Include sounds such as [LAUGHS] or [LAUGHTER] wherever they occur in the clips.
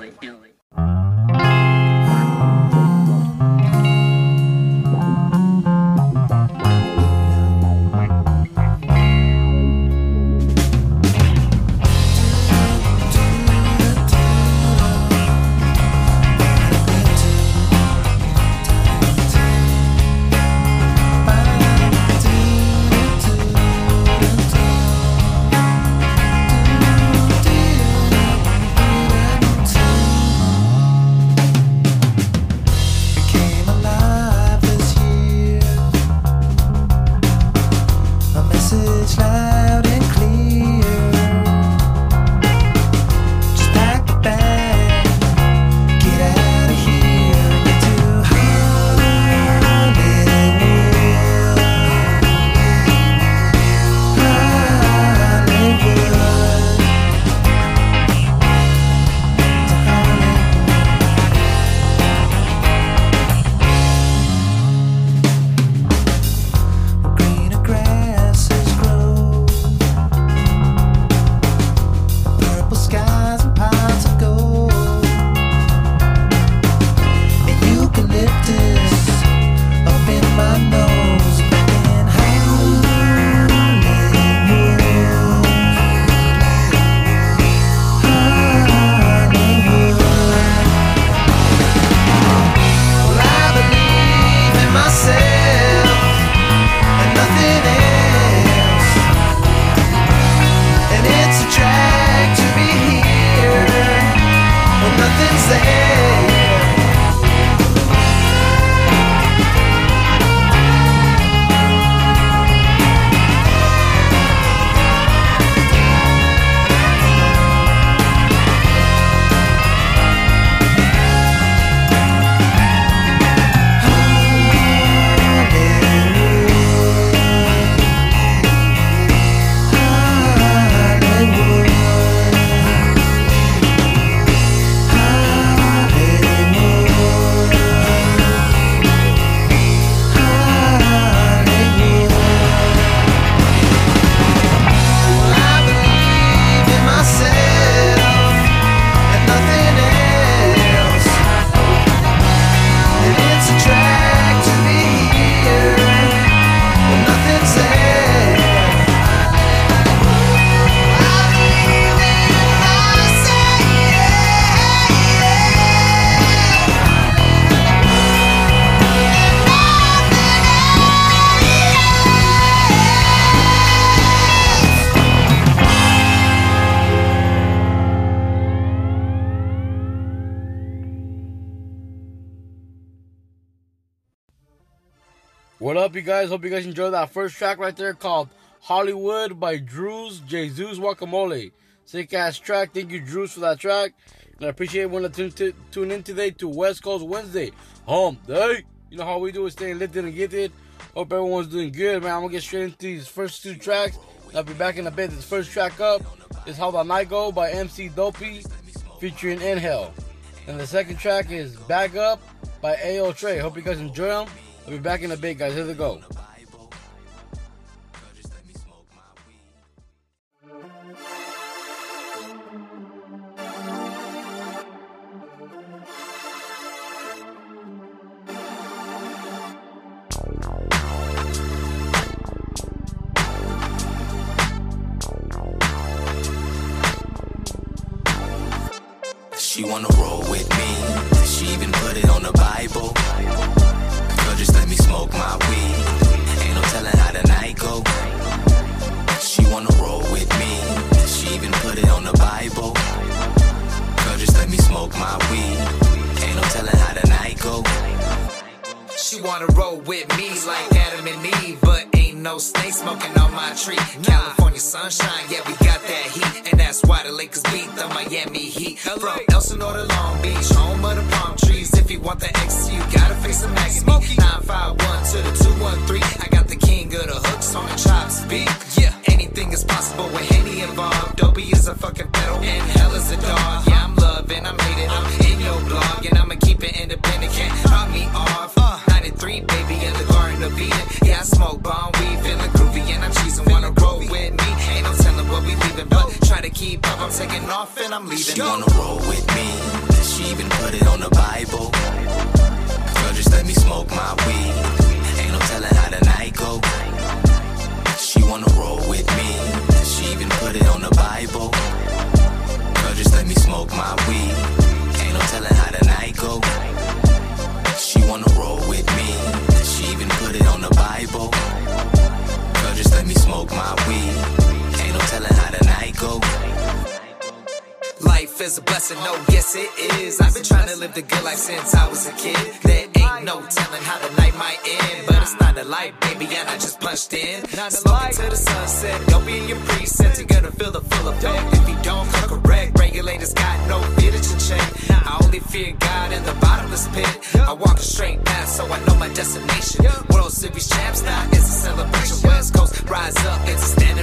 it. You guys? Hope you guys enjoyed that first track right there called Hollywood by Drews Jesus Guacamole. Sick ass track. Thank you, Drews, for that track. And I appreciate tune, to tune in today to West Coast Wednesday. Home day. You know how we do it, staying lifted and gifted. Hope everyone's doing good, man. I'm gonna get straight into these first two tracks. I'll be back in a bit. This first track up is How the Night Go by Emcee Dopey featuring Nhale. And the second track is Bag Up by Ayo Tr3. Hope you guys enjoy them. I'll be back in a bit, guys. Here they go. She wanna roll with me. She even put it on the Bible. Smoke my weed. Ain't no telling how the night go. She wanna roll with me. She even put it on the Bible. Girl, just let me smoke my weed. Ain't no telling how the night go. She wanna roll with me like Adam and Eve, but ain't no snake smoking on my tree. California sunshine, yeah, we got that heat, and that's why the Lakers beat the Miami Heat. From Elsinore to Long Beach, home you want the X, you gotta face some agony. Smokey. 951 to the 213. I got the king of the hooks on the chop beat. Yeah. Anything is possible with Henny involved. Dopey is a fucking pedal and hell is a dog. Yeah, I'm loving, I'm hated. I'm in your blog and I'ma keep it independent. Can't drop me off. Uh. 93, baby, in the Garden of Eden. Yeah, I smoke bomb weed, feeling groovy and I'm cheesing. Wanna roll with me? Ain't no telling what we leaving, but try to keep up. I'm taking off and I'm leaving. Wanna roll with me? She even put it on the Bible. Girl, just let me smoke my weed. Ain't no telling how the night go. She wanna roll with me. She even put it on the Bible. Girl, just let me smoke my weed. Ain't no telling how the night go. She wanna roll with me. She even put it on the Bible. Girl, just let me smoke my weed. Life is a blessing, no, yes it is. I've been trying to live the good life since I was a kid. There ain't no telling how the night might end, but it's not a light, baby, and I just punched in. Smoking to the sunset, don't be in your presets, you're gonna feel the full effect. If you don't come correct, regulators got no fear that you check. I only fear God in the bottomless pit. I walk a straight path, so I know my destination. World Series champs now, it's a celebration. West Coast, rise up, it's a standing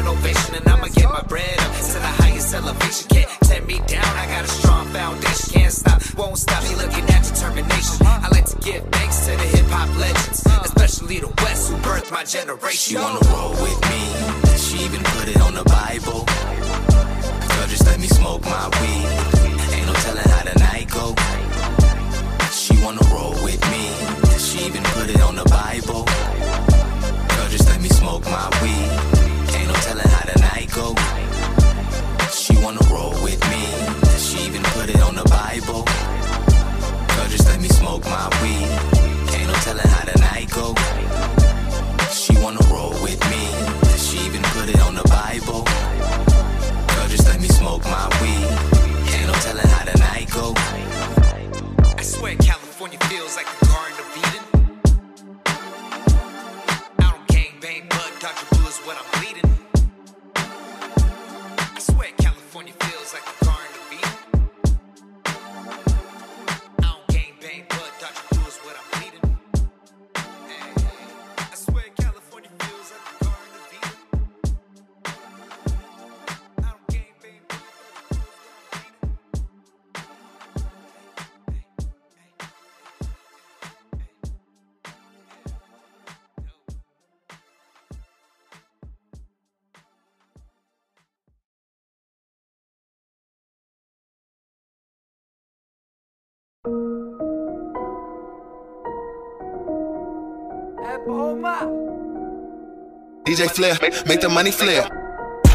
Birthed my generation. She wanna roll with me. She even put it on the Bible. Girl, just let me smoke my weed. Ain't no telling how the night go. She wanna roll with me. She even put it on the Bible. Girl, just let me smoke my weed. Ain't no telling how the night go. She wanna roll with me. She even put it on the Bible. DJ Flair, make the money flare.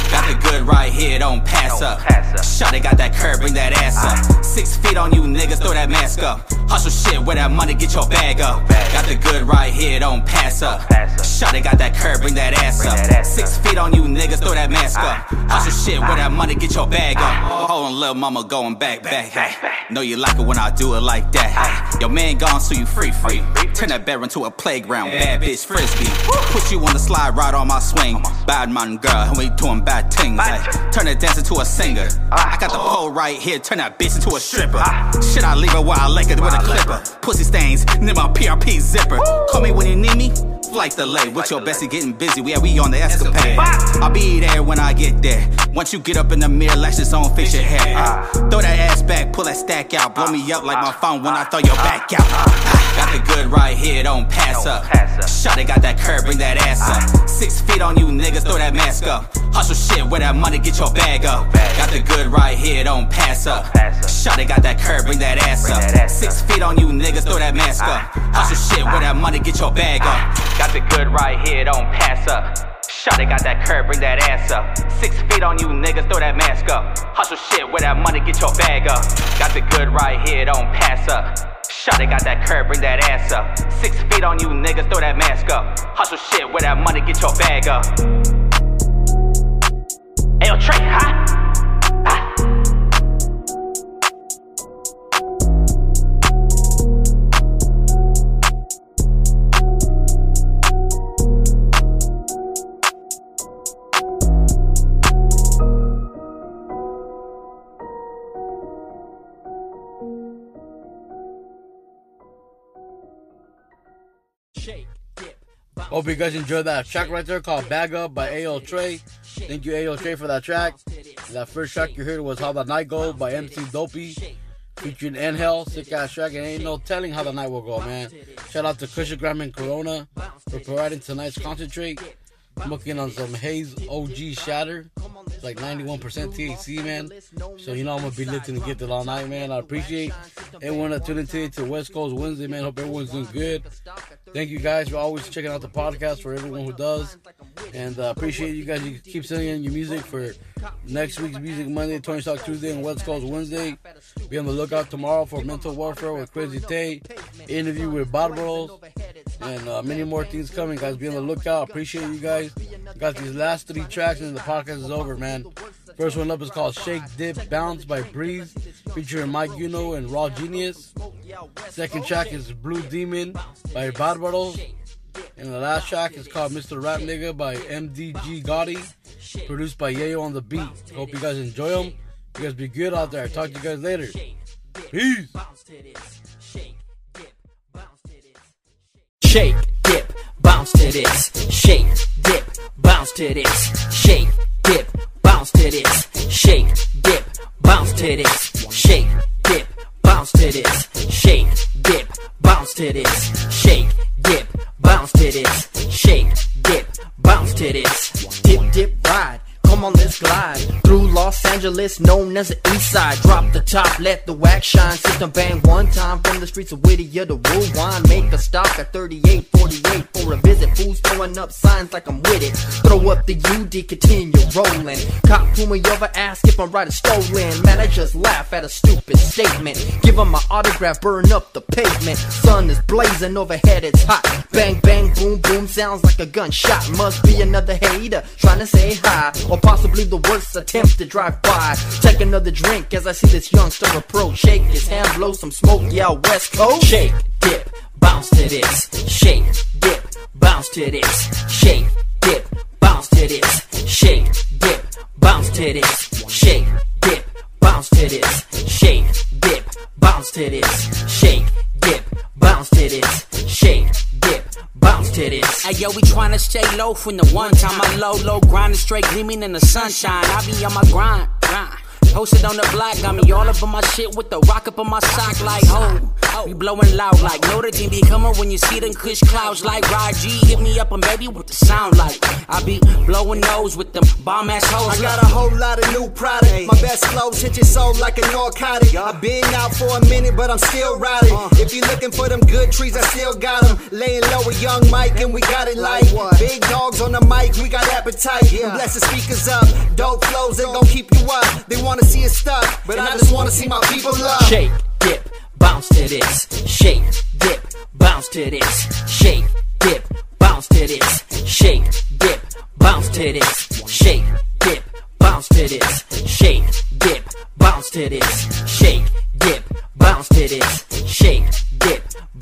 Got the good right here, don't pass up. Shot it, got that curve, bring that ass up. Six feet on you niggas, throw that mask up. Hustle shit, where that money, get your bag up. Got the good right here, don't pass up. Shot it, got that curve, bring that ass up. Six feet on you niggas, throw that mask up. Hustle shit, where that money, get your bag up. Hold on, little mama, going back, back. Hey. Know you like it when I do it like that. Your man gone, so you free, free. Turn that bed into a playground, bad bitch frisbee. Put you on the slide, right on my swing. Bad man girl, who ain't doing bad things. Hey. Turn that dancer into a singer. I got the pole right here, turn that bitch into a stripper. Should I leave her while I like it with a clipper? Pussy stains, near my PRP zipper. Call me when you need me. Flight delay, with your bestie getting busy, yeah, we on the escapade. I'll be there when I get there. Once you get up in the mirror, lashes on, fix your hair. Ay. Throw that ass back, pull that stack out, blow me up like my phone when I throw your back out. Ah, got the good right here, don't pass up. Shot it, got that curve, bring that ass up. Six feet on you niggas, throw that mask up. Hustle shit, where that money, get your bag up. Got the good right here, don't pass up. Shot it, got that curb, bring that ass up. Six feet on you niggas, throw that mask up. Hustle shit, where that money, get your bag up. Got the good right here, don't pass up. Shot it, got that curb, bring that ass up. Six feet on you niggas, throw that mask up. Hustle shit, where that money, get your bag up. Got the good right here, don't pass up. Shot it, got that curve, bring that ass up. Six feet on you niggas, throw that mask up. Hustle shit, where that money, get your bag up. Ayo, Trey, huh? Hope you guys enjoyed that track right there called Bag Up by Ayo Tr3. Thank you, Ayo Tr3, for that track. That first track you heard was How the Night Go by Emcee Dopey. Featuring Angel, sick ass track, and ain't no telling how the night will go, man. Shout out to Cushion Graham and Corona for providing tonight's concentrate. Smoking on some Haze OG Shatter. like 91% THC, man. So you know I'm gonna be lifting and gifted all night, man. I appreciate everyone that tuned into to West Coast Wednesday, man. Hope everyone's doing good. Thank you guys for always checking out the podcast for everyone who does, and uh, appreciate you guys. You keep sending in your music for next week's Music Monday, Tony Talk Tuesday, and West Coast Wednesday. Be on the lookout tomorrow for Mental Warfare with Crazy Tay, interview with BXRBXROS, and uh, many more things coming, guys. Be on the lookout. Appreciate you guys. Got these last three tracks, and the podcast is over, man. First one up is called Shake, Dip, Bounce by Breez, featuring Mic Uno and Raw Genius. Second track is Blue Demon by BXRBXROS. And the last track is called Mr. Rap Nigga by MDG Gotti, produced by Yayo on the beat. Hope you guys enjoy them. You guys be good out there. Talk to you guys later. Peace. Shake, dip, bounce to this. Shake, dip, bounce to this. Shake, dip, bounce to this. Shake, dip, bounce to this. Shake, dip, bounce to this. Bounce to this. Shake, dip, bounce to this. Shake, dip, bounce to this. Dip, dip, ride. Come on, let's glide through Los Angeles, known as the East Side. Drop the top, let the wax shine. System bang one time from the streets of Whittier to Wine. Make a stop at 3848 for a visit. Fools throwing up signs like I'm with it. Throw up the UD, continue rolling. Cop pull me over, ask if I'm right or stolen. Man, I just laugh at a stupid statement. Give 'em my autograph, burn up the pavement. Sun is blazing overhead, it's hot. Bang, bang, boom, boom, sounds like a gunshot. Must be another hater trying to say hi, or possibly the worst attempt to drive by. Take another drink as I see this youngster approach. Shake his hand, blow some smoke, yeah, West Coast. Shake, dip, bounce to this. Shake, dip, bounce to this. Shake, dip, bounce to this. Shake, dip, bounce to this. We tryna stay low from the one time I low, low grinding straight gleaming in the sunshine. I be on my grind, grind. Posted on the block, got me all up on my shit with the rock up on my sock like ho. We blowing loud like the team be coming when you see them kush clouds like Rod G. Hit me up and baby what the sound like. I be blowing nose with them bomb ass hoes. I got a whole lot of new product. My best flows hit your soul like a narcotic. I've been out for a minute, but I'm still riding. Uh. If you're looking for them good trees, I still got them. Laying low with young Mike, and we got it like big dogs on the mic. We got appetite. And bless the speakers up. Dope flows, they gon' keep you up. They wanna see us stuck, but I just wanna see my people love. Shake, dip, bounce to this. Shake, dip, bounce to this. Shake, dip, bounce to this. Shake, dip, bounce to this. Shake, dip, bounce to this. Shake, dip, bounce to this. Shake, dip, bounce to this. Shake,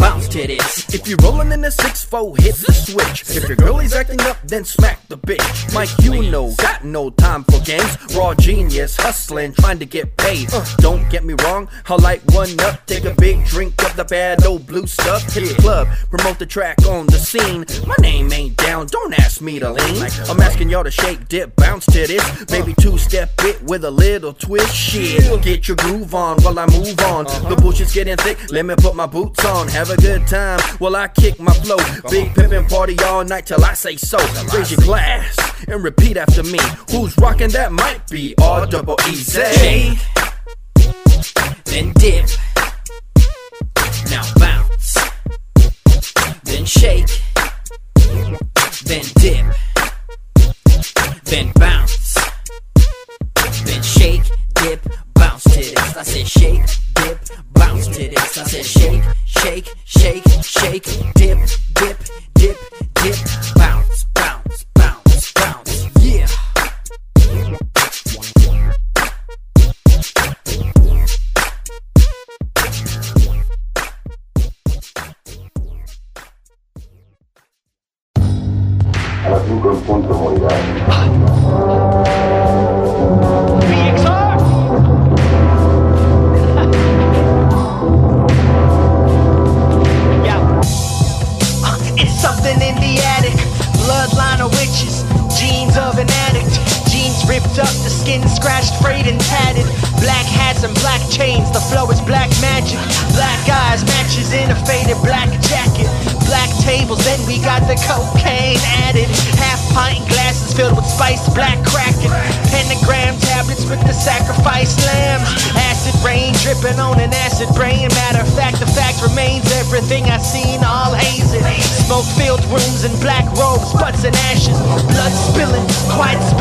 bounce to this. If you're rolling in a 6-4, hit the switch. If your girlie's acting up, then smack the bitch. Mike, you know, got no time for games. Raw genius, hustling, trying to get paid. Don't get me wrong, I'll light one up, take a big drink of the bad old blue stuff. Hit the club, promote the track on the scene. My name ain't down, don't ask me to lean. I'm asking y'all to shake, dip, bounce to this. Maybe two-step it with a little twist. Shit, get your groove on while I move on. The bullshit's getting thick, let me put my boots on. Have a good time while I kick my flow. Big pimpin' party all night till I say so. Raise your glass and repeat after me. Who's rocking that might be R double E Z. Then dip. Now bounce.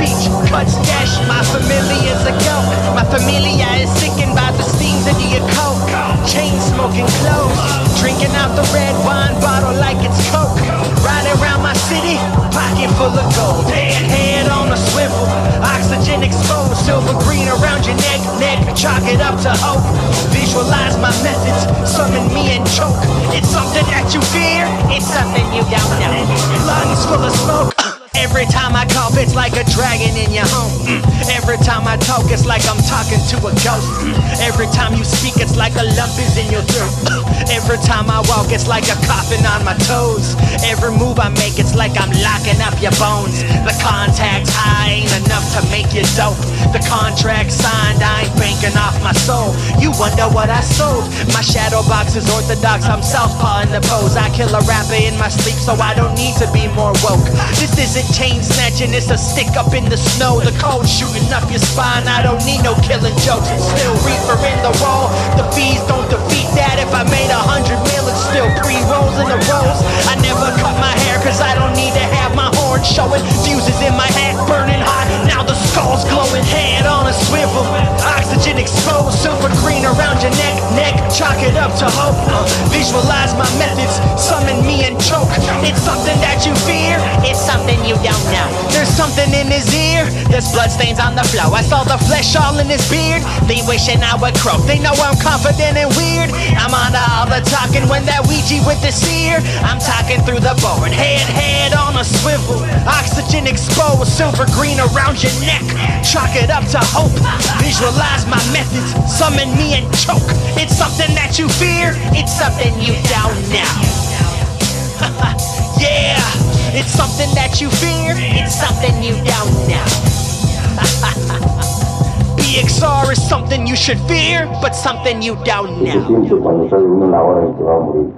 Speech, cuts gashing. My familia's a goat. My familia is sickened by the steams of the coke. Chain smoking clothes, drinking out the red wine bottle like it's coke. Riding around my city, pocket full of gold. Head on a swivel, oxygen exposed, silver green around your neck, neck. Chalk it up to hope. Visualize my methods, summon me and choke. It's something that you fear, it's something you don't know. Lungs full of smoke. Every time I cough, it's like a dragon in your home. Mm. Every time I talk, it's like I'm talking to a ghost. Mm. Every time you speak, it's like a lump is in your throat. [COUGHS] Every time I walk, it's like a coffin on my toes. Every move I make, it's like I'm locking up your bones. The contact's high ain't enough to make you dope. The contract signed, I ain't banking off my soul. You wonder what I sold. My shadow box is orthodox, I'm southpaw in the pose. I kill a rapper in my sleep, so I don't need to be more woke. This isn't chain snatching, it's a stick up in the snow. The cold shooting up your spine, I don't need no killing jokes. It's still reefer in the roll. The fees don't defeat that. If I made a hundred mil, still pre-rolls in the rolls. I never cut my hair, cause I don't need to have my horn showing. Fuses in my hat burning hot, now the skull's glowing. Head on a swivel, oxygen exposed, silver green around your neck. Chalk it up to hope. Uh, visualize my methods, summon me and choke. It's something that you fear, it's something you don't know. There's something in his ear, there's bloodstains on the floor. I saw the flesh all in his beard. They wishing I would croak. They know I'm confident and weird. I'm on to all the talking when that Ouija with the seer. I'm talking through the board, head, head on a swivel. Oxygen exposed, silver green around your neck. Chalk it up to hope. Visualize my methods, summon me and choke. It's something that you fear, it's something you don't know. [LAUGHS] yeah, it's something that you fear, it's something you don't know. BXR [LAUGHS] is something you should fear, but something you morir.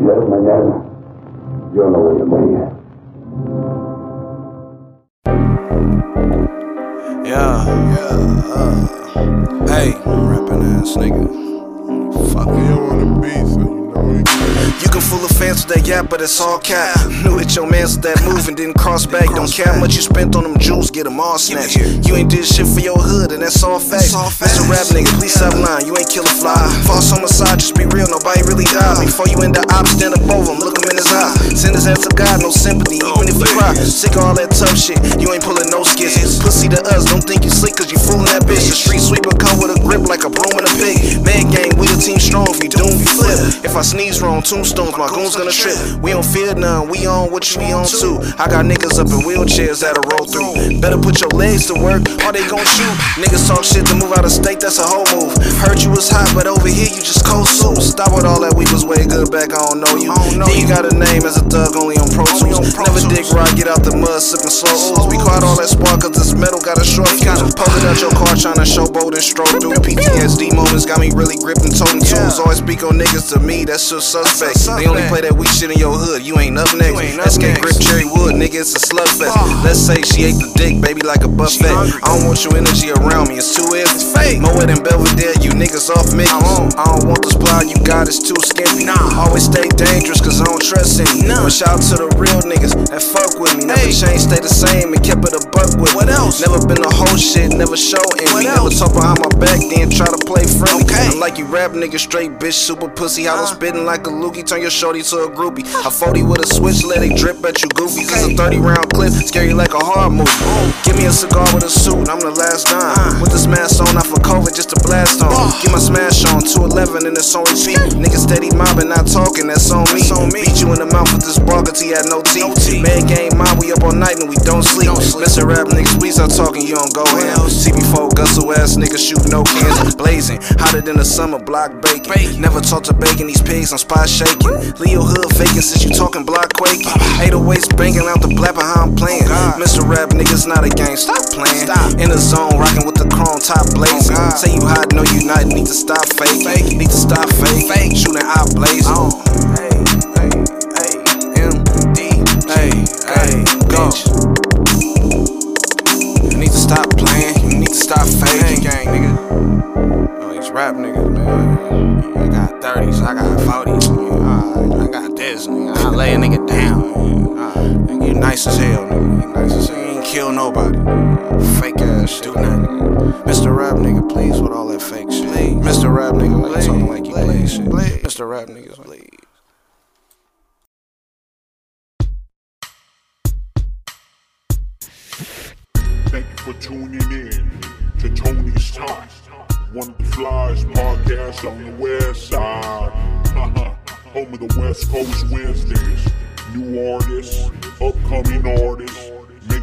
Lo mismo yo no voy a morir. Yeah. Yeah. Uh, hey, rapping ass nigga. Fuck you on the beat, so you know You can fool a fans with that yap, but it's all cap. Knew that your mans with that move and didn't cross back. Don't care how much you spent on them jewels, get them all snatched. You ain't did shit for your hood, and that's all facts. That's a rap nigga, please stop lying. You ain't kill a fly. False homicide, just be real, nobody really died. Before you end the op, stand up over him, look him in his eye. Send his ass to God, no sympathy, even if you cry. Sick of all that tough shit, you ain't pulling no skits. Pussy to us, don't think you slick, cause you fooling that bitch. The street sweeper come with a grip like a broom and a pig. Man gang, we a team strong, if you doom, we flip. If I sneeze wrong, tombstones, my goons gonna trip. We don't fear none, we on what you be on too. I got niggas up in wheelchairs that'll roll through. Better put your legs to work, or they gon' shoot. Niggas talk shit to move out of state, that's a whole move. Heard you was hot, but over here you just cold soup. Stop with all that, we was way good back, I don't know you. Then you got a name as a thug, only on Pro Tools. Never dick right, get out the mud, sippin' slow. We quiet all that spark, cause this metal got a short fuse. Pull it out your car, tryna showboat and stroll through. PTSD moments got me really gripping totem tools. Always speak on niggas to me, that's just suspect. They only play that weak shit in your hood, you ain't up next. SK grip cherry wood, nigga, it's a slug fest. Let's say she ate the dick, baby, like a buffet. I don't want your energy around me, it's too it's fake. More than Belvedere, you niggas off me. I don't want the supply you got, it's too skimpy. Always stay dangerous, cause I don't trust any. Shout out to the real niggas that fuck with me. Never changed, stay the same, and kept it a buck with What else? Never been a whole shit, never show envy. Never talk behind my back, then try to play friendly. I'm like you rap nigga, straight bitch, super pussy. Hollow spitting like a loogie, turn your shorty to a groupie. I 40 with a switch, let it drip at you goofies. It's a 30 round clip, scary like a hard movie. Give me a cigar with a suit, I'm the last dime. Uh. With this mask on, not for COVID, just a blast on. Get my smash on, 211 and it's on repeat. Niggas steady mobbing, not talking, that's on me. Beat you in the mouth with this cause he had no teeth. Man game mob, we up all night and we don't sleep. Mr. Rap niggas, please stop talking, you don't go in. CB4 Gussel ass niggas shoot no cans. [LAUGHS] Blazing, hotter than the summer, block bacon. Never talk to bacon, these pigs on spot shaking. Leo Hood faking since you talking block quaking. [LAUGHS] 808s banging out the black how I'm playing. Mr. Rap niggas not a game, stop playing. In the zone, rocking with the chrome top blazing. Say you hot, no you not, need to stop faking. Need to stop faking. Shooting out blazing. Hey, Fake ass shit. Do nothing. Mr. Rap nigga, please with all that fake shit. Please. Mr. Rap nigga, why you talking like you play shit? Please. Mr. Rap nigga, please. Thank you for tuning in to Tony's Talk, one of the flyest podcasts on the west side. [LAUGHS] Home of the West Coast Wednesdays. New artists, upcoming artists.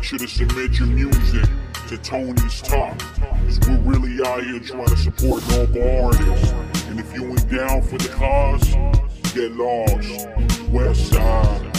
Make sure to submit your music to Tony's Talk. Cause we're really out here trying to support local artists. And if you ain't down for the cause, get lost. West side.